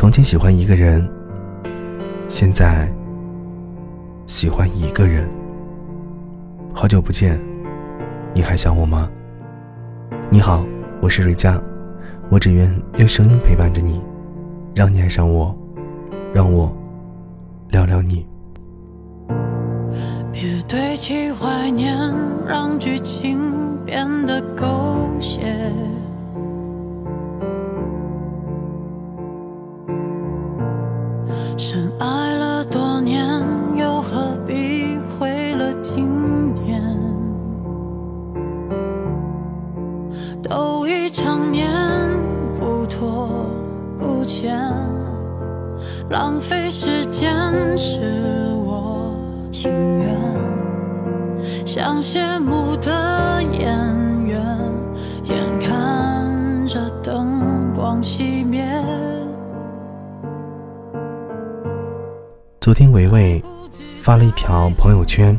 从前喜欢一个人，现在喜欢一个人。好久不见，你还想我吗？你好，我是瑞佳，我只愿用声音陪伴着你，让你爱上我，让我聊聊你。别堆砌怀念，让剧情变得狗血。深爱了多年，又何必毁了经典？都已成年，不拖不欠，浪费时间是我情愿。像谢幕的演员，眼看着灯光熄灭。昨天维维发了一条朋友圈：“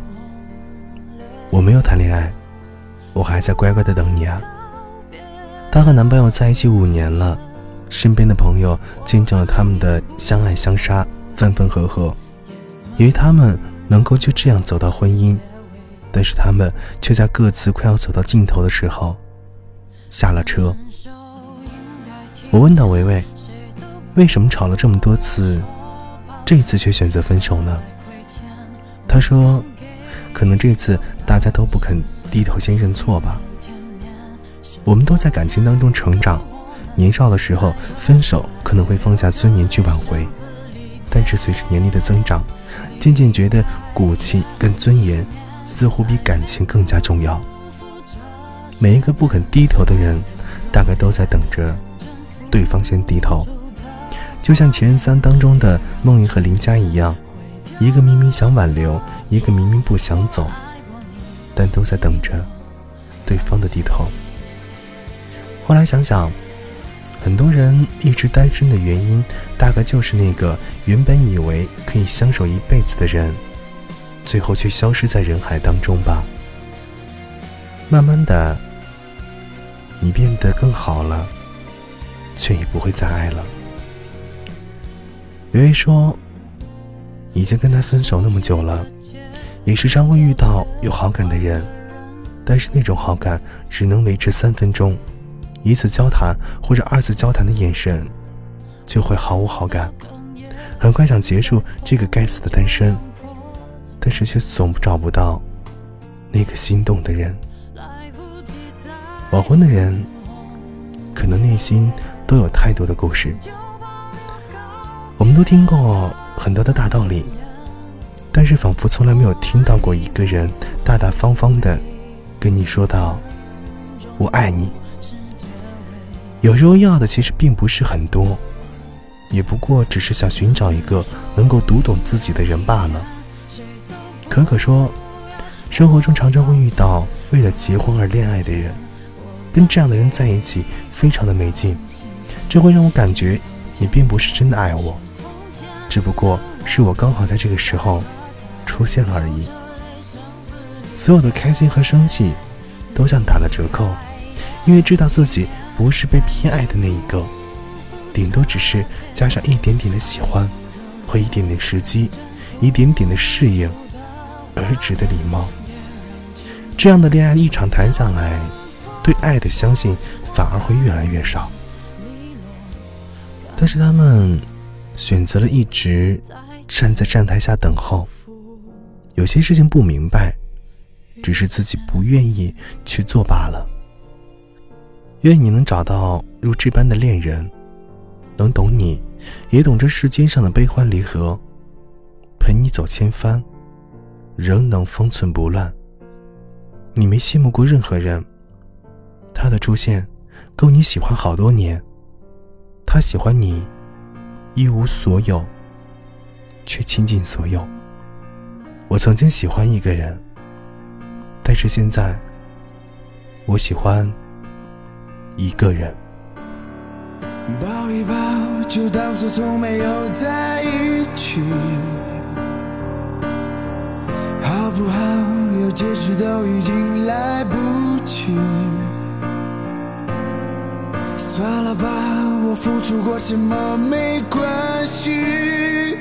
我没有谈恋爱，我还在乖乖的等你啊。”她和男朋友在一起五年了，身边的朋友见证了他们的相爱相杀、分分合合，以为他们能够就这样走到婚姻，但是他们却在各自快要走到尽头的时候下了车。我问到维维：“为什么吵了这么多次？”这次却选择分手呢？他说：“可能这次大家都不肯低头先认错吧。我们都在感情当中成长，年少的时候分手可能会放下尊严去挽回，但是随着年龄的增长，渐渐觉得骨气跟尊严似乎比感情更加重要。每一个不肯低头的人，大概都在等着对方先低头。”就像《前任三》当中的梦云和林佳一样，一个明明想挽留，一个明明不想走，但都在等着对方的低头。后来想想，很多人一直单身的原因，大概就是那个原本以为可以相守一辈子的人，最后却消失在人海当中吧。慢慢的，你变得更好了，却也不会再爱了。维维说：“已经跟他分手那么久了，也时常会遇到有好感的人，但是那种好感只能维持三分钟，一次交谈或者二次交谈的眼神，就会毫无好感。很快想结束这个该死的单身，但是却总找不到那个心动的人。晚婚的人，可能内心都有太多的故事。”我们都听过很多的大道理，但是仿佛从来没有听到过一个人大大方方的跟你说到“我爱你”。有时候要的其实并不是很多，也不过只是想寻找一个能够读懂自己的人罢了。可可说，生活中常常会遇到为了结婚而恋爱的人，跟这样的人在一起非常的没劲，这会让我感觉你并不是真的爱我。只不过是我刚好在这个时候出现了而已。所有的开心和生气都像打了折扣，因为知道自己不是被偏爱的那一个，顶多只是加上一点点的喜欢和一点点时机、一点点的适应而值的礼貌。这样的恋爱一场谈下来，对爱的相信反而会越来越少。但是他们。选择了一直站在站台下等候，有些事情不明白，只是自己不愿意去做罢了。愿你能找到如这般的恋人，能懂你，也懂这世间上的悲欢离合，陪你走千帆，仍能方寸不乱。你没羡慕过任何人，他的出现够你喜欢好多年，他喜欢你。一无所有，却倾尽所有。我曾经喜欢一个人，但是现在，我喜欢一个人。抱一抱，就当作从没有在一起，好不好？要解释都已经来不及。算了吧，我付出过什么没关系，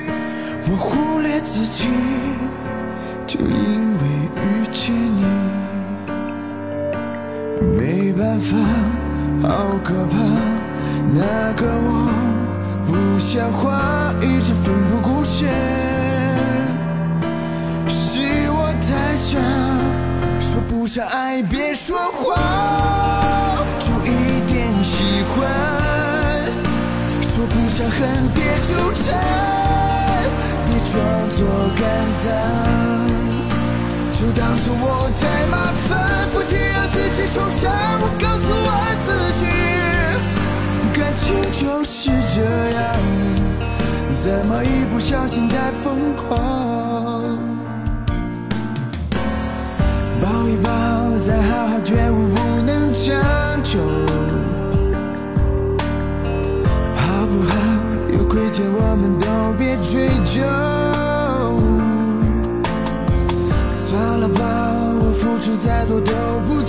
我忽略自己，就因为遇见你，没办法，好可怕，那个我不像话，一直奋不顾身，是我太傻，说不上爱别说谎，说不上恨别纠缠，别装作感叹，就当作我太麻烦，不停让自己受伤，我告诉我自己。感情就是这样，怎么一不小心太疯狂？抱一抱，再好好觉悟，不能将就，有亏欠我们都别追究。算了吧，我付出再多都不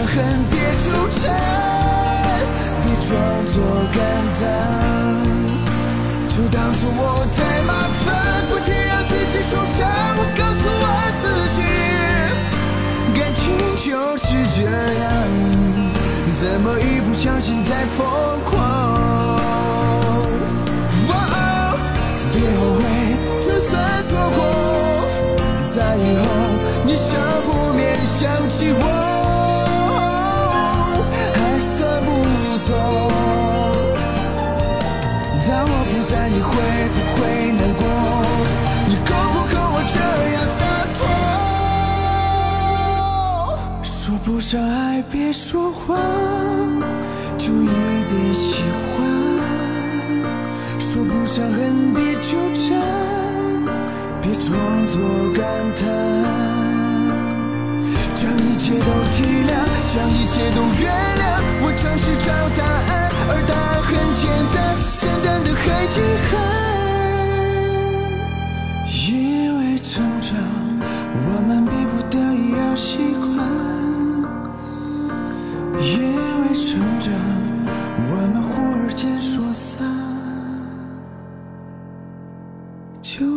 说不上恨，别纠缠，别装作感叹，就当作我太麻烦，不停让自己受伤。我告诉我自己。感情就是这样，怎么一不小心太疯狂？说不上爱，别说谎，就一点喜欢。说不上恨，别纠缠，别装作感叹。将一切都体谅，将一切都原谅。我尝试找答案，而答案很简单，简单的很遗憾。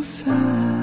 间说散就散。